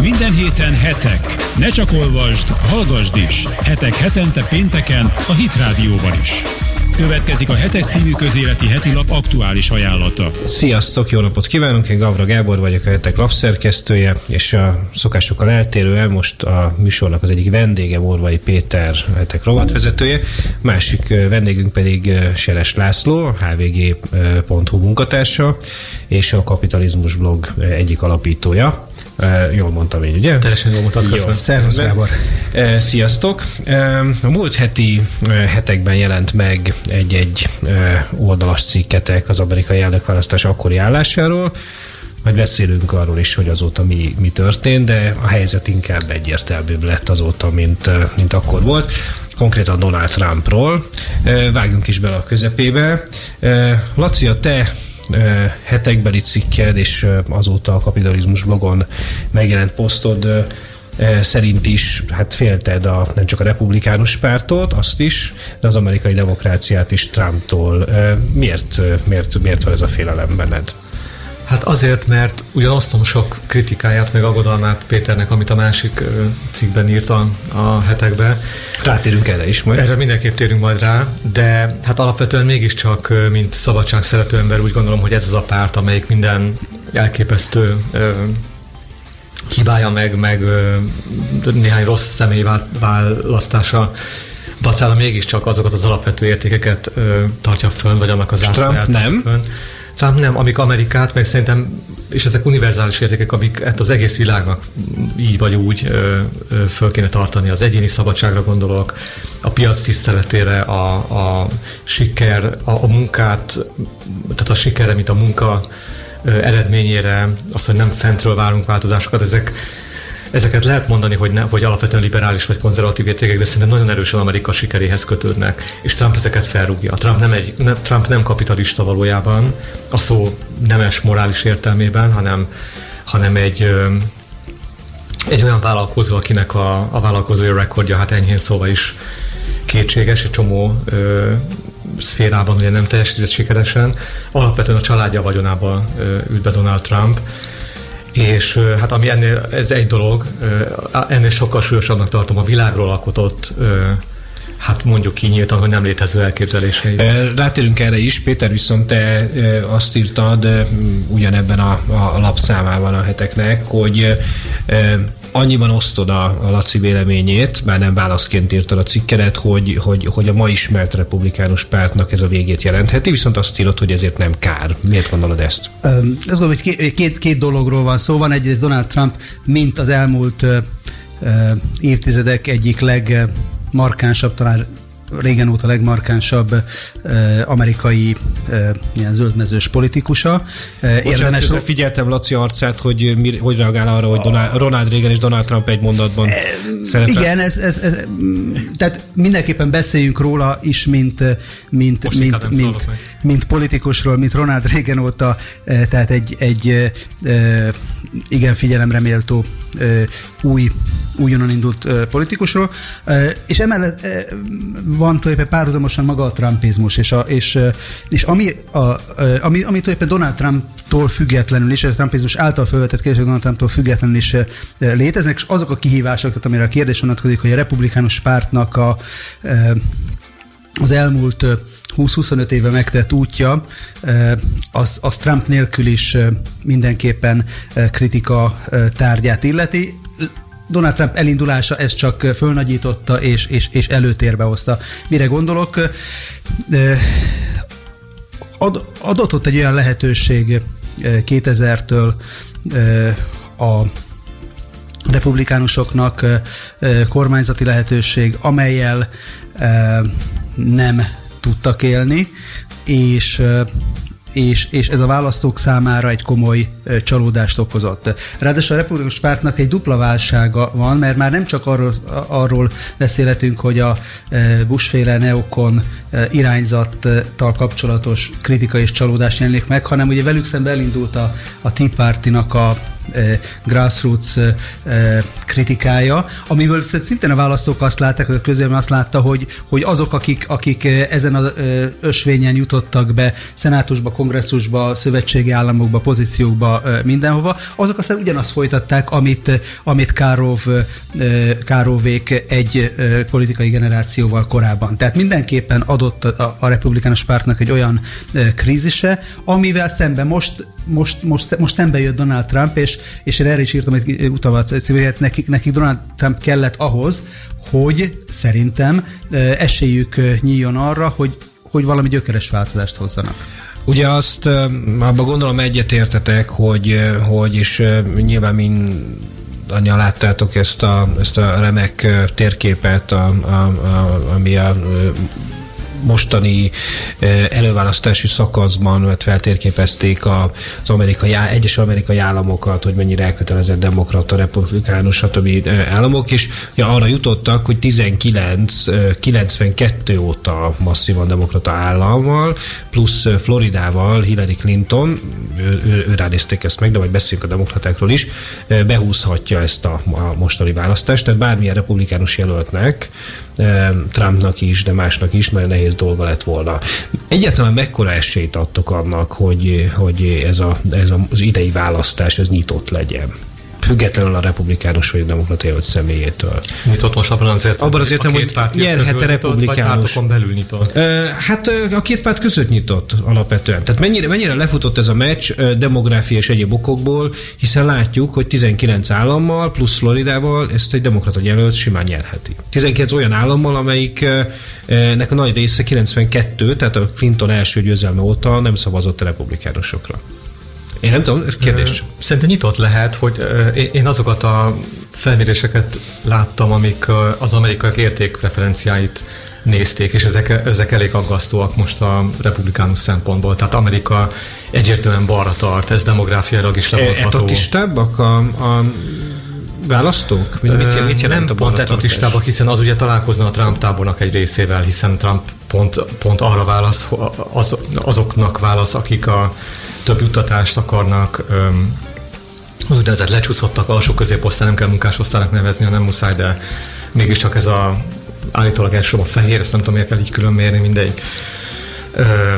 Minden héten hetek. Ne csak olvasd, hallgasd is. Hetek hetente pénteken a Hit Rádióban is. Következik a Hetek című közéleti heti lap aktuális ajánlata. Sziasztok, jó napot kívánunk! Én Gavra Gábor vagyok, a Hetek lapszerkesztője, és a szokásokkal eltérően most a műsornak az egyik vendége Morvai Péter, Hetek rovatvezetője, másik vendégünk pedig Seres László, a hvg.hu munkatársa, és a Kapitalizmus blog egyik alapítója. Uh, jól mondtam én, ugye? Teljesen jól mondtad, köszönöm. Szervusz, Gábor. Uh, sziasztok! A múlt heti hetekben jelent meg egy-egy oldalas cikketek az amerikai elnökválasztás akkori állásáról, majd beszélünk arról is, hogy azóta mi, mi történt, de a helyzet inkább egyértelműbb lett azóta, mint, mint akkor volt. Konkrétan Donald Trumpról. Vágjunk is bele a közepébe. Laci, a te hetekbeli cikked, és azóta a kapitalizmus blogon megjelent posztod szerint is hát félted a, nem csak a republikánus pártot, azt is, de az amerikai demokráciát is Trumptól. Miért, miért, miért van ez a félelem benned? Hát azért, mert ugyanosztom sok kritikáját, meg aggodalmát Péternek, amit a másik cikkben írt a, a hetekben. Rátérünk erre is majd. Erre mindenképp térünk majd rá, de hát alapvetően mégiscsak, mint szabadság szerető ember úgy gondolom, hogy ez az a párt, amelyik minden elképesztő hibája meg, meg néhány rossz személy választása dacára mégiscsak azokat az alapvető értékeket tartja fönn, vagy annak az ászláját nem. Fönn. Trump nem, amik Amerikát, meg szerintem, és ezek univerzális értékek, amik hát az egész világnak így vagy úgy ö, ö, föl kéne tartani. Az egyéni szabadságra gondolok, a piac tiszteletére, a, a siker, a, a munkát, tehát a sikerre, mint a munka eredményére, az, hogy nem fentről várunk változásokat, ezek Ezeket lehet mondani, hogy, ne, hogy alapvetően liberális vagy konzervatív értékek, de szerintem nagyon erősen Amerika sikeréhez kötődnek, és Trump ezeket felrúgja. Trump nem, egy, nem, Trump nem kapitalista valójában, a szó nemes morális értelmében, hanem, hanem egy, egy olyan vállalkozó, akinek a, a vállalkozói rekordja hát enyhén szóval is kétséges, egy csomó ö, szférában ugye nem teljesített sikeresen. Alapvetően a családja vagyonába üt be Donald Trump, és hát ami ennél, ez egy dolog, ennél sokkal súlyosabbnak tartom a világról alkotott hát mondjuk kinyíltan, hogy nem létező elképzelései. Rátérünk erre is, Péter, viszont te azt írtad ugyanebben a, a lapszámában a heteknek, hogy annyiban osztod a, a Laci véleményét, már nem válaszként írtad a cikkedet, hogy, hogy, hogy a ma ismert republikánus pártnak ez a végét jelentheti, viszont azt írod, hogy ezért nem kár. Miért gondolod ezt? Azt gondolom, hogy két, két, két dologról van szó. Van egyrészt Donald Trump, mint az elmúlt uh, évtizedek egyik legmarkánsabb, talán régen óta legmarkánsabb uh, amerikai uh, ilyen zöldmezős politikusa. Uh, érdemes... figyeltem Laci arcát, hogy mi, hogy reagál arra, hogy Donald, Ronald Reagan és Donald Trump egy mondatban szerepel. Igen, ez, ez, ez, tehát mindenképpen beszéljünk róla is, mint, mint, mint, mint, mint politikusról, mint Ronald Reagan óta, tehát egy, egy igen figyelemre méltó új újonnan indult uh, politikusról, uh, és emellett uh, van tulajdonképpen párhuzamosan maga a trumpizmus, és, a, és, és ami, a, ami, ami tulajdonképpen Donald Trumptól függetlenül is, a trumpizmus által felvetett kérdések Donald Trumptól függetlenül is léteznek, és azok a kihívások, tehát amire a kérdés vonatkozik, hogy a republikánus pártnak a, az elmúlt uh, 20-25 éve megtett útja, az, az Trump nélkül is mindenképpen kritika tárgyát illeti. Donald Trump elindulása ezt csak fölnagyította és, és, és előtérbe hozta. Mire gondolok? Ad, adott ott egy olyan lehetőség 2000-től a republikánusoknak kormányzati lehetőség, amelyel nem tudtak élni, és és, és ez a választók számára egy komoly csalódást okozott. Ráadásul a Republikus Pártnak egy dupla válsága van, mert már nem csak arról, arról beszélhetünk, hogy a Bush-féle neokon irányzattal kapcsolatos kritika és csalódás jelenik meg, hanem ugye velük szemben elindult a, a Tea Party-nak a grassroots kritikája, amiből szintén a választók azt látták, a közülem azt látta, hogy, hogy azok, akik, akik ezen az ösvényen jutottak be szenátusba, kongresszusba, szövetségi államokba, pozíciókba, mindenhova, azok aztán ugyanazt folytatták, amit, amit Károv, Károvék egy politikai generációval korábban. Tehát mindenképpen adott a, a republikánus pártnak egy olyan krízise, amivel szemben most, most, most, most szembe jött Donald Trump, és, és én erre is írtam egy utavat, hogy nekik, nekik Donald Trump kellett ahhoz, hogy szerintem esélyük nyíljon arra, hogy, hogy valami gyökeres változást hozzanak. Ugye azt abban gondolom egyetértetek, hogy, hogy is nyilván mind annyian láttátok ezt a, ezt a remek térképet, a, a, a, ami a mostani előválasztási szakaszban mert feltérképezték az amerikai, egyes amerikai államokat, hogy mennyire elkötelezett demokrata, republikánus, stb. államok, és ja, arra jutottak, hogy 19, 92 óta masszívan demokrata állammal, plusz Floridával Hillary Clinton, ő, ő, ő ránézték ezt meg, de majd beszéljünk a demokratákról is, behúzhatja ezt a, a mostani választást, tehát bármilyen republikánus jelöltnek, Trumpnak is, de másnak is nagyon nehéz dolga lett volna. Egyáltalán mekkora esélyt adtok annak, hogy, hogy ez, a, ez az idei választás ez nyitott legyen? Függetlenül a republikánus vagy demokrata jelölt személyétől. Nyitott most abban az értelemben, abban az értelemben hogy nyerhet a republikánus. Vagy belül nyitott? Hát a két párt között nyitott alapvetően. Tehát mennyire, mennyire lefutott ez a meccs demográfia és egyéb okokból, hiszen látjuk, hogy 19 állammal plusz Floridával ezt egy demokrata jelölt simán nyerheti. 19 olyan állammal, amelyiknek a nagy része 92, tehát a Clinton első győzelme óta nem szavazott a republikánusokra. Én nem tudom, kérdés. Szerintem nyitott lehet, hogy én azokat a felméréseket láttam, amik az amerikaiak értékpreferenciáit nézték, és ezek, ezek elég aggasztóak most a republikánus szempontból. Tehát Amerika egyértelműen balra tart, ez demográfiailag is lebontható. Etotistábbak a, a választók? Mit, mit, mit jelent nem pont etatistábbak, hiszen az ugye találkozna a Trump tábornak egy részével, hiszen Trump pont, pont arra válasz, az, azoknak válasz, akik a több juttatást akarnak, az úgynevezett lecsúszottak, alsó középosztály, nem kell munkásosztálynak nevezni, hanem muszáj, de mégiscsak ez a állítólag elsősorban a fehér, ezt nem tudom, miért kell így külön mérni, mindegy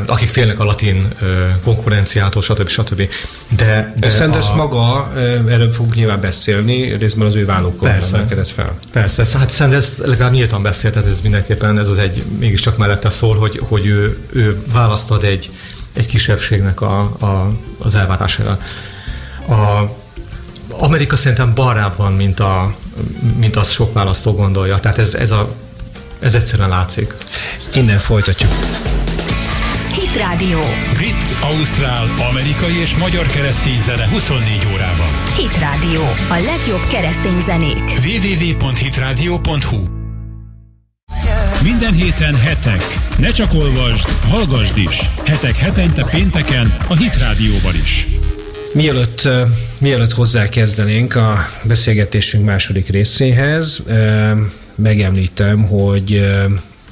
akik félnek a latin konkurenciától, stb. stb. De, de Sanders a... maga, erről fogunk nyilván beszélni, részben az ő vállókkal emelkedett fel. Persze, hát Sanders legalább nyíltan beszélt, tehát ez mindenképpen ez az egy, mégiscsak mellette szól, hogy, hogy ő, ő választad egy, egy kisebbségnek a, a, az elvárására. A, Amerika szerintem balrább van, mint, a, mint azt sok választó gondolja. Tehát ez, ez, a, ez egyszerűen látszik. Innen folytatjuk. Hit Radio. Brit, Ausztrál, amerikai és magyar keresztény zene 24 órában. Hit Radio. A legjobb keresztény zenék. www.hitradio.hu minden héten hetek. Ne csak olvasd, hallgasd is. Hetek hetente pénteken a Hit Rádióban is. Mielőtt, mielőtt hozzákezdenénk a beszélgetésünk második részéhez, megemlítem, hogy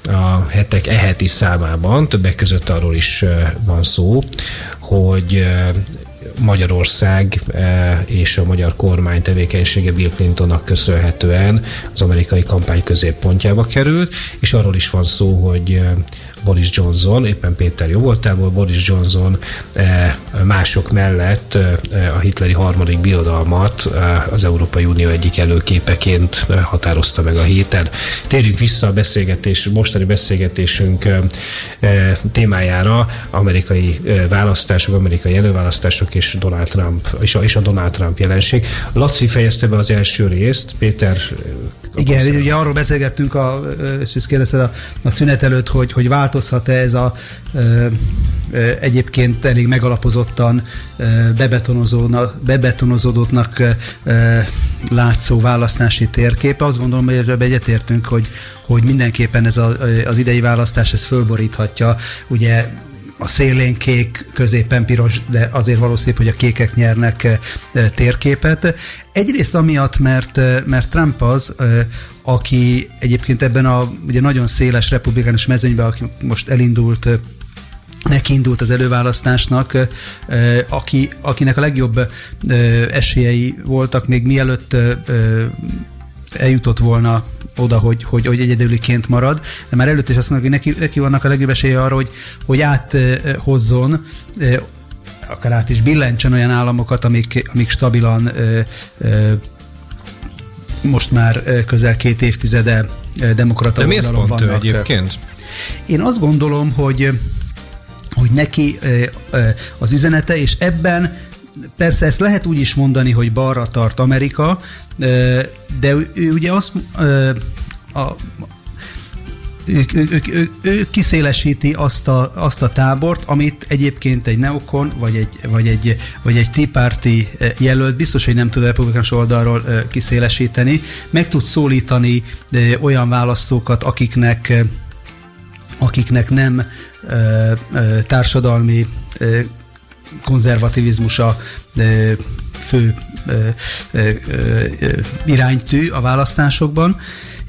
a hetek eheti számában többek között arról is van szó, hogy Magyarország és a magyar kormány tevékenysége Bill Clintonnak köszönhetően az amerikai kampány középpontjába került, és arról is van szó, hogy Boris Johnson, éppen Péter jó voltából, Boris Johnson eh, mások mellett eh, a hitleri harmadik birodalmat eh, az Európai Unió egyik előképeként határozta meg a héten. Térjünk vissza a beszélgetés, mostani beszélgetésünk témájára, amerikai választások, amerikai előválasztások és Donald Trump, és a, és a Donald Trump jelenség. Laci fejezte be az első részt, Péter igen, ugye arról beszélgettünk, a, és ezt kérdezted a, a szünet előtt, hogy, hogy változhat-e ez a ö, ö, egyébként elég megalapozottan bebetonozódottnak ö, látszó választási térképe. Azt gondolom, hogy ebben egyetértünk, hogy, hogy mindenképpen ez a, az idei választás ez fölboríthatja ugye a szélén kék, középen piros, de azért valószínű, hogy a kékek nyernek eh, térképet. Egyrészt amiatt, mert, eh, mert Trump az, eh, aki egyébként ebben a ugye nagyon széles republikánus mezőnyben, aki most elindult neki indult az előválasztásnak, aki, akinek a legjobb esélyei voltak még mielőtt eljutott volna oda, hogy, hogy, hogy egyedüliként marad, de már előtt is azt mondjuk, hogy neki, neki vannak a legjobb esélye arra, hogy, hogy áthozzon akár át is billentsen olyan államokat, amik, amik stabilan most már közel két évtizede demokrata De miért pont vannak. ő egyébként? Én azt gondolom, hogy hogy neki az üzenete, és ebben persze ezt lehet úgy is mondani, hogy balra tart Amerika, de ő ugye azt a, ő, ő, ő, ő, ő kiszélesíti azt a, azt a tábort, amit egyébként egy neokon, vagy egy, vagy egy, vagy egy Tea Party jelölt, biztos, hogy nem tud a republikánus oldalról kiszélesíteni, meg tud szólítani olyan választókat, akiknek akiknek nem társadalmi konzervativizmusa fő iránytű a választásokban,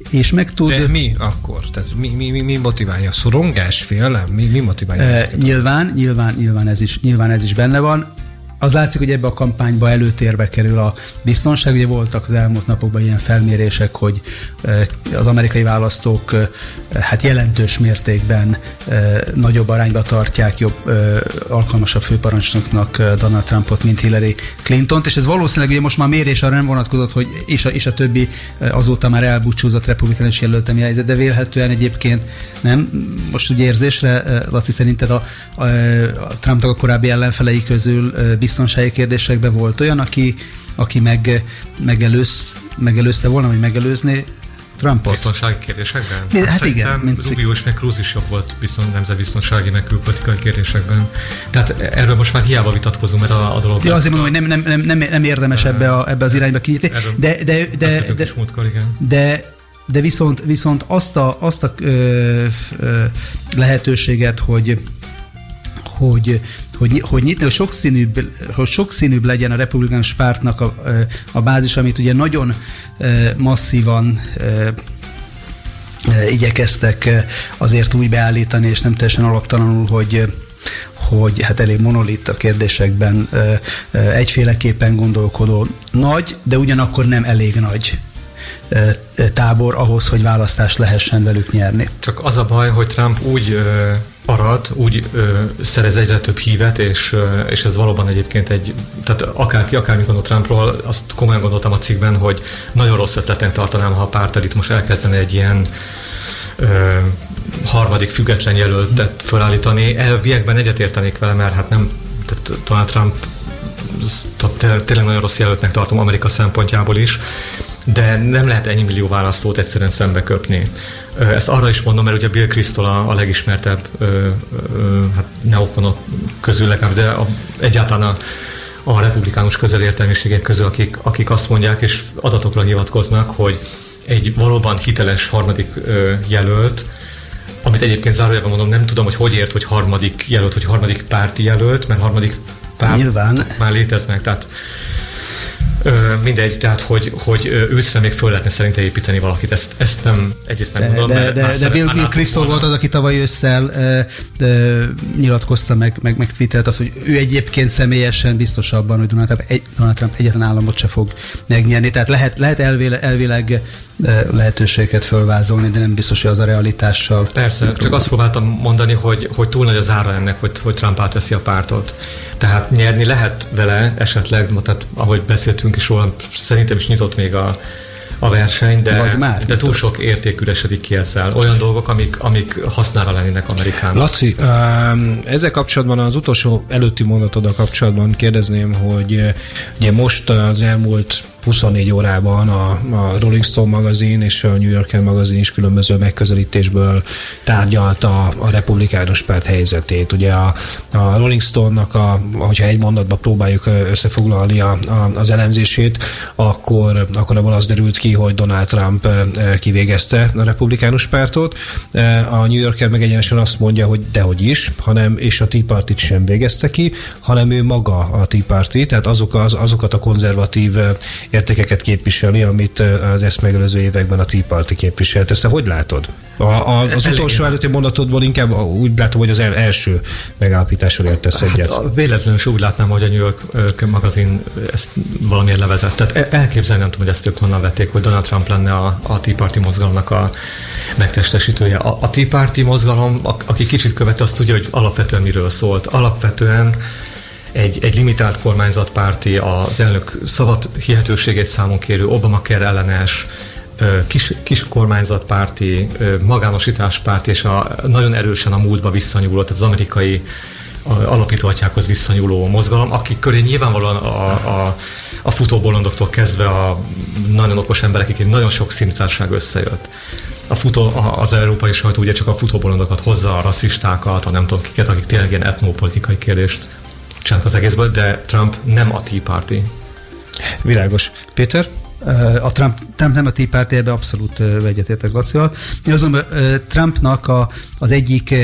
és meg tud... De mi akkor? Tehát mi, mi, mi, mi motiválja? Szorongás, félelem? Mi, mi motiválja? E, nyilván, nyilván, nyilván, ez is, nyilván ez is benne van az látszik, hogy ebbe a kampányba előtérbe kerül a biztonság. Ugye voltak az elmúlt napokban ilyen felmérések, hogy az amerikai választók hát jelentős mértékben nagyobb arányba tartják jobb, alkalmasabb főparancsnoknak Donald Trumpot, mint Hillary Clinton-t, és ez valószínűleg ugye most már mérés arra nem vonatkozott, hogy és a, és a többi azóta már elbúcsúzott republikánus jelölt mi helyzet, de vélhetően egyébként nem. Most ugye érzésre, Laci, szerinted a, a, a Trumpnak a korábbi ellenfelei közül biztonsági kérdésekben volt olyan, aki, aki meg, megelőz, megelőzte volna, vagy megelőzné Trumpot. Biztonsági kérdésekben? Hát, hát igen. Mint Rubio és meg Cruz is jobb volt bizton, nemzetbiztonsági, meg külpolitikai kérdésekben. Tehát erről most már hiába vitatkozunk, mert a, a dolog... Ja, azért mondom, hogy nem, nem, nem, nem, nem érdemes ebbe, a, ebbe az irányba kinyitni. De, de, de, de, de, múltkor, igen. de de viszont, viszont azt a, azt a ö, ö, lehetőséget, hogy hogy, hogy, hogy nyitni, hogy sokszínűbb, hogy sokszínűbb legyen a republikánus pártnak a, a bázis, amit ugye nagyon masszívan igyekeztek azért úgy beállítani, és nem teljesen alaptalanul, hogy hogy hát elég monolit a kérdésekben egyféleképpen gondolkodó nagy, de ugyanakkor nem elég nagy tábor ahhoz, hogy választást lehessen velük nyerni. Csak az a baj, hogy Trump úgy arad, úgy ö, szerez egyre több hívet, és, ö, és ez valóban egyébként egy, tehát akárki, akármi gondol Trumpról, azt komolyan gondoltam a cikkben, hogy nagyon rossz ötletnek tartanám, ha a párt itt most elkezdene egy ilyen ö, harmadik független jelöltet felállítani. Elviekben egyetértenék vele, mert hát nem, tehát Donald Trump tényleg nagyon rossz jelöltnek tartom Amerika szempontjából is, de nem lehet ennyi millió választót egyszerűen szembe köpni. Ezt arra is mondom, mert ugye Bill Kristol a, a legismertebb ö, ö, hát neokonok közül legalább, de a, egyáltalán a, a republikánus közelértelmiségek közül, akik, akik azt mondják, és adatokra hivatkoznak, hogy egy valóban hiteles harmadik ö, jelölt, amit egyébként zárójelben mondom, nem tudom, hogy hogy ért, hogy harmadik jelölt, hogy harmadik párti jelölt, mert harmadik párt Nyilván. már léteznek, tehát mindegy, tehát hogy, hogy őszre még föl lehetne szerinte építeni valakit, ezt, ezt nem egyrészt nem de, mondom, de, de, de Bill, Bill Crystal volt az, aki tavaly ősszel e, e, nyilatkozta meg, meg, meg twittert az, hogy ő egyébként személyesen biztos abban, hogy Donald Trump, egy, Donald Trump egyetlen államot se fog megnyerni, tehát lehet, lehet elvileg, elvileg lehetőséget fölvázolni, de nem biztos, hogy az a realitással. Persze, csak azt próbáltam mondani, hogy, hogy túl nagy az ára ennek, hogy, hogy Trump átveszi a pártot. Tehát nyerni lehet vele esetleg, tehát ahogy beszéltünk is róla, szerintem is nyitott még a, a verseny, de, már de túl sok érték üresedik ki ezzel. Olyan dolgok, amik, amik hasznára lennének Amerikának. Laci, ezzel kapcsolatban az utolsó előtti a kapcsolatban kérdezném, hogy ugye most az elmúlt 24 órában a, a Rolling Stone magazin és a New Yorker magazin is különböző megközelítésből tárgyalta a republikánus párt helyzetét. Ugye a, a Rolling Stone-nak, a, hogyha egy mondatba próbáljuk összefoglalni a, a, az elemzését, akkor, akkor abból az derült ki, ki, hogy Donald Trump kivégezte a republikánus pártot. A New Yorker meg egyenesen azt mondja, hogy dehogy is, hanem és a Tea party sem végezte ki, hanem ő maga a Tea Party, tehát azok az, azokat a konzervatív értékeket képviseli, amit az ezt megelőző években a Tea Party képviselt. Ezt te hogy látod? A, a, az Elég utolsó előtti mondatodból inkább úgy látom, hogy az el, első megállapításról értesz hát egyet. Hát, véletlenül úgy látnám, hogy a New York magazin ezt valamiért levezett. Tehát elképzelni nem tudom, hogy ezt ők honnan vették, hogy Donald Trump lenne a, a Tea Party mozgalomnak a megtestesítője. A, a Tea Party mozgalom, aki kicsit követte, azt tudja, hogy alapvetően miről szólt. Alapvetően egy, egy limitált kormányzatpárti, az elnök szabad hihetőségét számon kérő, Obamacare ellenes, kis, kis kormányzatpárti, magánosításpárti, és a, nagyon erősen a múltba visszanyúló, tehát az amerikai alapítóatyákhoz visszanyúló mozgalom, akik köré nyilvánvalóan a, a, a futóbolondoktól kezdve a nagyon okos emberekig nagyon sok színű társaság összejött. A futó, az európai sajtó ugye csak a futóbolondokat hozza, a rasszistákat, a nem tudom kiket, akik tényleg ilyen etnopolitikai kérdést csinálnak az egészből, de Trump nem a Tea Party. Világos. Péter? A Trump, Trump nem a Tea Party, ebbe abszolút egyetértek Lacival. Azonban Trumpnak a, az egyik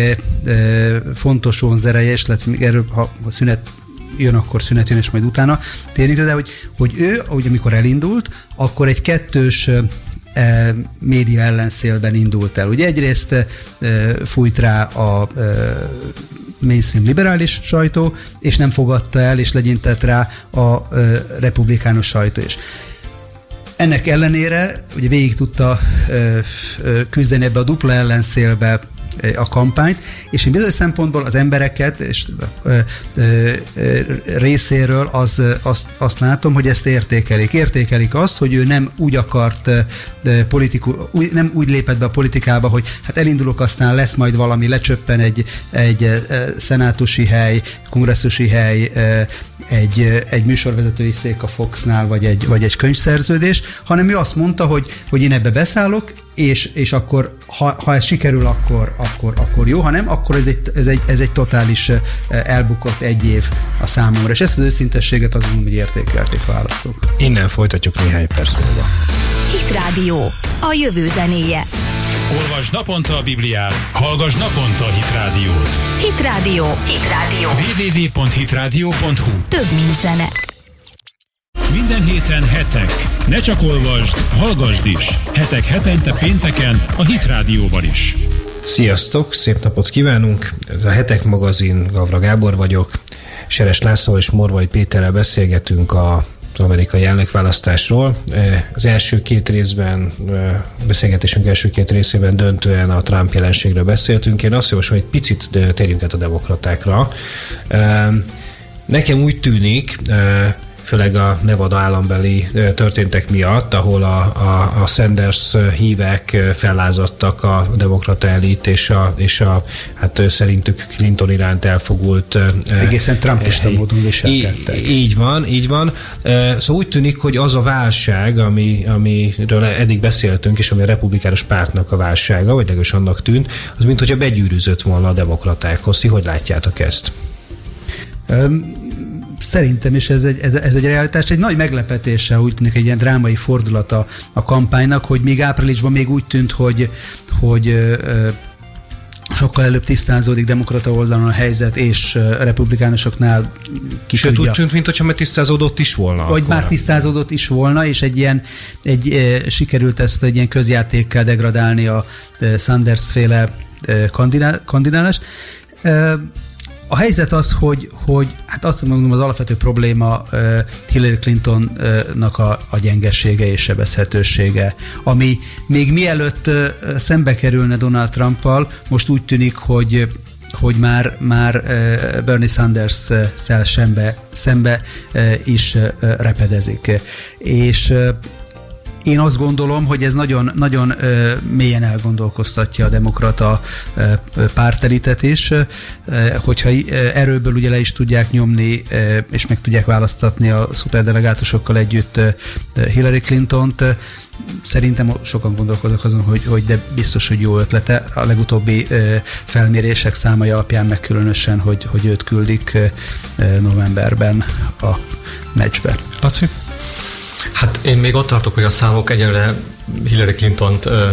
fontos vonzereje, és lehet még erről, ha szünet jön, akkor szünet jön, és majd utána térjünk, de hogy, hogy ő, ahogy amikor elindult, akkor egy kettős e, média ellenszélben indult el. Ugye egyrészt e, fújt rá a e, mainstream liberális sajtó, és nem fogadta el, és legyintett rá a e, republikánus sajtó is. Ennek ellenére ugye végig tudta ö, ö, küzdeni ebbe a dupla ellenszélbe a kampányt, és én bizonyos szempontból az embereket és részéről az, azt, azt látom, hogy ezt értékelik. Értékelik azt, hogy ő nem úgy akart politiku, nem úgy lépett be a politikába, hogy hát elindulok, aztán lesz majd valami, lecsöppen egy, egy szenátusi hely, kongresszusi hely, egy, egy műsorvezetői szék a Foxnál, vagy egy, vagy egy könyvszerződés, hanem ő azt mondta, hogy, hogy én ebbe beszállok, és, és akkor, ha, ha ez sikerül, akkor, akkor, akkor jó, ha nem, akkor ez egy, ez egy, ez egy totális elbukott egy év a számomra, és ezt az őszintességet azt mondom, hogy értékelték választók. Innen folytatjuk néhány perc múlva. Hit Rádió, a jövő zenéje. Olvasd naponta a Bibliát, hallgass naponta a Hit Rádiót. Hit Rádió. Hit Rádió. www.hitradio.hu Több, mint zene. Minden héten hetek. Ne csak olvasd, hallgassd is. Hetek hetente pénteken a Hit Rádióban is. Sziasztok, szép napot kívánunk! Ez a Hetek magazin, Gavra Gábor vagyok. Seres László és Morvai Péterrel beszélgetünk a az amerikai elnökválasztásról. Az első két részben, beszélgetésünk első két részében döntően a Trump jelenségről beszéltünk. Én azt javaslom, hogy egy picit térjünk át a demokratákra. Nekem úgy tűnik, főleg a Nevada állambeli történtek miatt, ahol a, a, a Sanders hívek fellázadtak a demokrata elit, és a, és a hát szerintük Clinton iránt elfogult... Egészen trumpista e, módon viselkedtek. Így van, így van. Szóval úgy tűnik, hogy az a válság, ami, amiről eddig beszéltünk, és ami a republikánus pártnak a válsága, vagy legalábbis annak tűnt, az mint hogyha begyűrűzött volna a demokratákhoz. Ti hogy látjátok ezt? Um, szerintem is ez egy, ez, ez egy realitás, egy nagy meglepetéssel úgy tűnik egy ilyen drámai fordulata a kampánynak, hogy még áprilisban még úgy tűnt, hogy, hogy ö, sokkal előbb tisztázódik demokrata oldalon a helyzet, és republikánusoknál ki Sőt, úgy tűnt, mintha már tisztázódott is volna. Vagy már tisztázódott is volna, és egy ilyen, egy, e, sikerült ezt egy ilyen közjátékkel degradálni a e, Sanders féle e, kandidálást. E, a helyzet az, hogy, hogy hát azt mondom, az alapvető probléma Hillary Clintonnak a, a gyengessége és sebezhetősége, ami még mielőtt uh, szembe kerülne Donald Trumpal, most úgy tűnik, hogy hogy már, már Bernie Sanders-szel szembe, szembe is repedezik. És én azt gondolom, hogy ez nagyon, nagyon mélyen elgondolkoztatja a demokrata pártelitet is, hogyha erőből ugye le is tudják nyomni, és meg tudják választatni a szuperdelegátusokkal együtt Hillary Clinton-t, Szerintem sokan gondolkoznak azon, hogy, hogy de biztos, hogy jó ötlete. A legutóbbi felmérések számai alapján meg különösen, hogy, hogy őt küldik novemberben a meccsbe. Laci? Hát én még ott tartok, hogy a számok egyenre Hillary Clinton-t ö,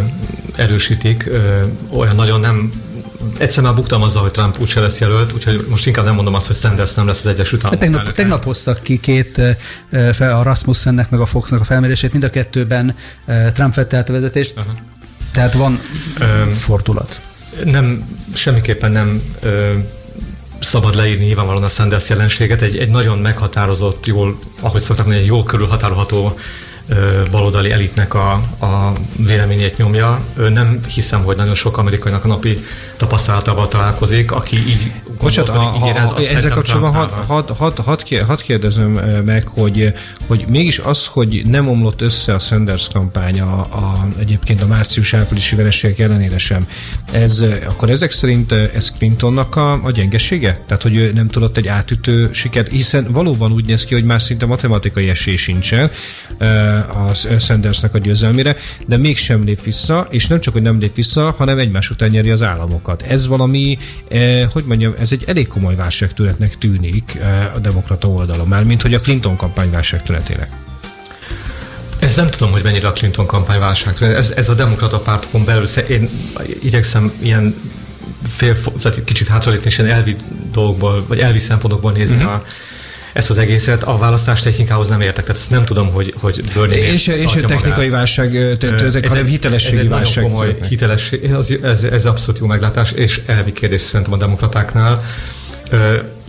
erősítik, ö, olyan nagyon nem egyszer már buktam azzal, hogy Trump úgyse lesz jelölt, úgyhogy most inkább nem mondom azt, hogy Sanders nem lesz az Egyesült Államok tegnap, tegnap hoztak ki két, a Rasmussennek meg a Foxnak a felmérését, mind a kettőben Trump vette át a vezetést, uh-huh. tehát van um, fordulat. Nem, semmiképpen nem ö, szabad leírni nyilvánvalóan a Sanders jelenséget. Egy, egy nagyon meghatározott, jól, ahogy szoktak mondani, egy jól körülhatárolható baloldali elitnek a, a véleményét nyomja. Nem hiszem, hogy nagyon sok amerikainak a napi tapasztalatával találkozik, aki így Bocsánat, a, a, érez, ezzel kapcsolatban hadd had, had, had, had kérdezem meg, hogy, hogy mégis az, hogy nem omlott össze a Sanders kampány a, a, egyébként a március-áprilisi vereségek ellenére sem, ez, akkor ezek szerint ez Clintonnak a, a gyengesége? Tehát, hogy ő nem tudott egy átütő sikert, hiszen valóban úgy néz ki, hogy már szinte matematikai esély sincsen a Sandersnek a győzelmére, de mégsem lép vissza, és nem csak, hogy nem lép vissza, hanem egymás után nyeri az államokat. Ez valami, eh, hogy mondjam, ez egy elég komoly válságtűretnek tűnik eh, a demokrata oldalon, már mint hogy a Clinton kampány válságtűretének. Ez nem tudom, hogy mennyire a Clinton kampány válság. Ez, ez a demokrata pártokon belül, én igyekszem ilyen fél, tehát kicsit hátralépni, és ilyen elvi dolgokból, vagy elvi szempontokból nézni uh-huh. a ezt az egészet, a választás technikához nem értek, tehát ezt nem tudom, hogy, hogy Bernie Én se, én se technikai magát. válság, hanem hitelességi ez egy válság. Nagyon komoly hitelesség, ez, ez, ez abszolút jó meglátás, és elvi kérdés szerintem a demokratáknál.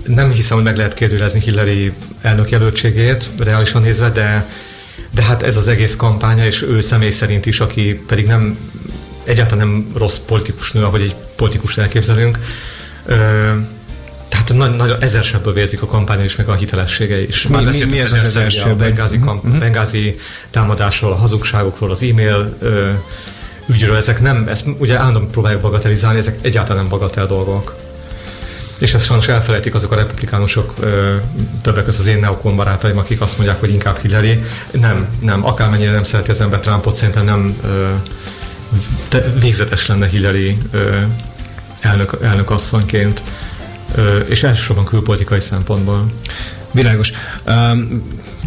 Nem hiszem, hogy meg lehet kérdőlezni Hillary elnök jelöltségét, reálisan nézve, de, de hát ez az egész kampánya, és ő személy szerint is, aki pedig nem egyáltalán nem rossz politikus nő, ahogy egy politikus elképzelünk, tehát nagy, nagy ezersebből vérzik a kampánya is, meg a hitelessége is. Már mi, mi, mi ez az ezersebb? A bengázi, kamp- uh-huh. bengázi támadásról, a hazugságokról, az e-mail ö, ügyről, ezek nem, ezt ugye állandóan próbáljuk bagatelizálni, ezek egyáltalán nem bagatel dolgok. És ezt sajnos elfelejtik azok a republikánusok, ö, többek között az én neokon barátaim, akik azt mondják, hogy inkább Hillary. Nem, nem, akármennyire nem szereti az ember Trumpot, szerintem nem ö, végzetes lenne Hillary ö, elnök, elnök asszonyként és elsősorban külpolitikai szempontból. Világos.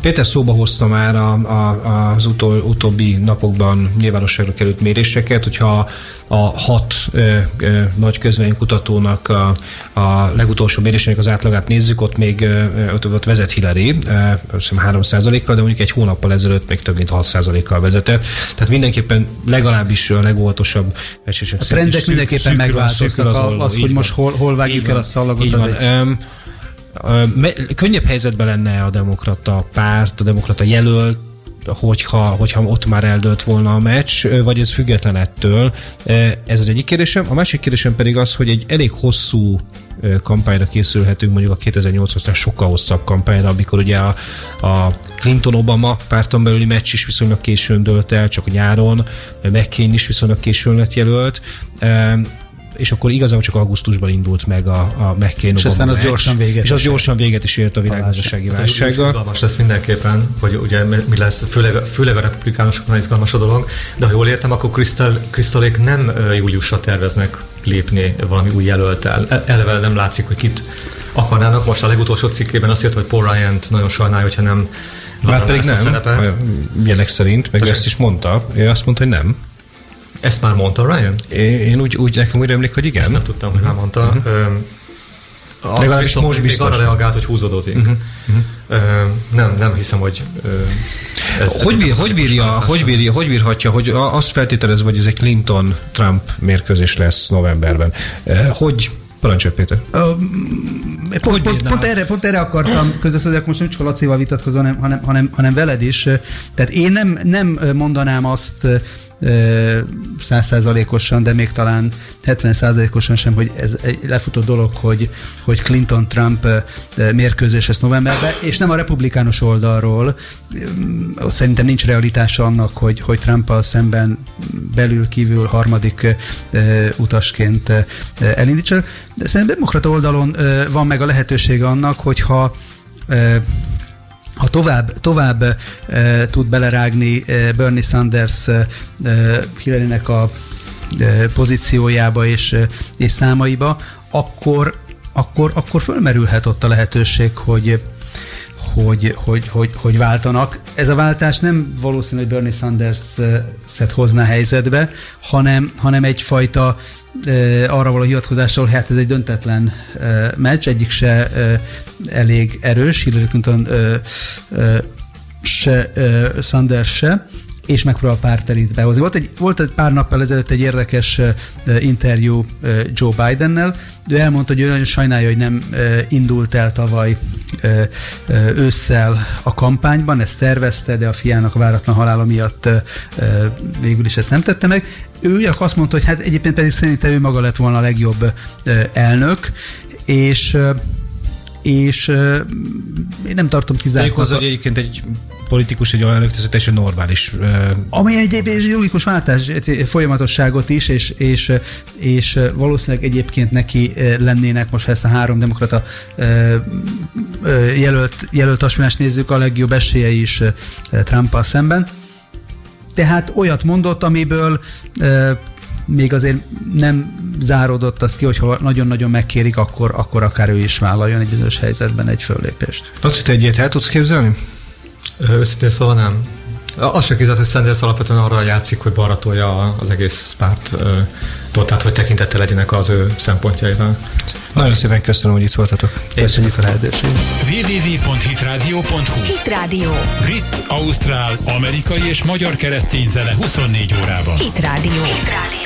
Péter szóba hozta már a, a, az utol, utóbbi napokban nyilvánosságra került méréseket, hogyha a hat ö, ö, nagy közvénykutatónak a, a legutolsó mérésének az átlagát nézzük, ott még ö, ott, ott vezet Hillary, hiszem 3 kal de mondjuk egy hónappal ezelőtt még több mint 6 kal vezetett. Tehát mindenképpen legalábbis a legóvatosabb esések A trendek mindenképpen megváltoztak, az, az, hogy most hol, hol vágjuk el a szallagot. Így van. Egy könnyebb helyzetben lenne a demokrata párt, a demokrata jelölt, hogyha, hogyha ott már eldőlt volna a meccs, vagy ez független ettől. Ez az egyik kérdésem. A másik kérdésem pedig az, hogy egy elég hosszú kampányra készülhetünk, mondjuk a 2008-as sokkal hosszabb kampányra, amikor ugye a, a Clinton-Obama párton belüli meccs is viszonylag későn dőlt el, csak nyáron, McCain is viszonylag későn lett jelölt és akkor igazából csak augusztusban indult meg a, a McCain És aztán az gyorsan véget És az gyorsan véget is ért a világgazdasági hát, válsággal. Izgalmas lesz mindenképpen, hogy ugye mi lesz, főleg, főleg a republikánusoknál izgalmas a dolog, de ha jól értem, akkor Krisztalék nem júliusra terveznek lépni valami új jelöltel. E, eleve nem látszik, hogy kit akarnának. Most a legutolsó cikkében azt írt, hogy Paul ryan nagyon sajnálja, hogyha nem Hát pedig nem, jelek szerint, meg ezt is mondta. Ő azt mondta, hogy nem. Ezt már mondta Ryan? Én, én úgy, úgy nekem úgy emlék, hogy igen. Ezt nem tudtam, hogy már mondta. Uh-huh. A, Legalábbis most biztos. arra reagált, hogy húzódózik. Uh-huh. Uh-huh. nem, nem hiszem, hogy ez hogy, bír, hogy, bírja, hogy, bírja, hogy bírhatja, hogy azt feltételezve, hogy ez egy Clinton-Trump mérkőzés lesz novemberben. Hogy Parancsolj, Péter. Uh, pont, pont, pont, erre, pont erre akartam közösszedek, most nem csak a Lacival vitatkozom, hanem, hanem, hanem, hanem veled is. Tehát én nem, nem mondanám azt százszázalékosan, de még talán 70 százalékosan sem, hogy ez egy lefutott dolog, hogy, hogy Clinton-Trump mérkőzés lesz novemberben, és nem a republikánus oldalról. Szerintem nincs realitása annak, hogy, hogy trump szemben belül kívül harmadik utasként elindítsa. De szerintem demokrata oldalon van meg a lehetőség annak, hogyha ha tovább, tovább e, tud belerágni e, Bernie Sanders e, Hillary-nek a e, pozíciójába és, és számaiba, akkor, akkor, akkor fölmerülhet ott a lehetőség, hogy hogy, hogy, hogy, hogy váltanak. Ez a váltás nem valószínű, hogy Bernie Sanders-et hozna helyzetbe, hanem, hanem egyfajta arra való hivatkozással, hát ez egy döntetlen meccs, egyik se elég erős, Hillary Clinton se, Sanders se, és megpróbál pártelit behozni. Volt egy, volt egy pár nappal ezelőtt egy érdekes uh, interjú uh, Joe Bidennel, ő elmondta, hogy ő nagyon sajnálja, hogy nem uh, indult el tavaly ősszel a kampányban, ezt tervezte, de a fiának a váratlan halála miatt végül is ezt nem tette meg. Ő azt mondta, hogy hát egyébként pedig szerintem ő maga lett volna a legjobb elnök, és és én nem tartom kizártnak. hozzá, hogy egyébként egy politikus egy olyan teljesen normális. Ami egy, egy logikus váltás folyamatosságot is, és, és, és valószínűleg egyébként neki lennének most, ha ezt a három demokrata jelölt, jelölt aspirást nézzük, a legjobb esélye is Trumpal szemben. Tehát olyat mondott, amiből még azért nem záródott az ki, hogyha nagyon-nagyon megkérik, akkor, akkor akár ő is vállaljon egy bizonyos helyzetben egy föllépést. Azt, hogy egy ilyet el tudsz képzelni? Őszintén szóval nem. Az se kizárt, hogy Sanders alapvetően arra játszik, hogy balra tolja az egész párt, tehát hogy tekintettel legyenek az ő szempontjaival. Nagyon szépen köszönöm, hogy itt voltatok. Köszönjük a lehetőséget. www.hitradio.hu Hit Radio. Brit, Ausztrál, amerikai és magyar keresztény zene 24 órában. Hit Radio. Hit.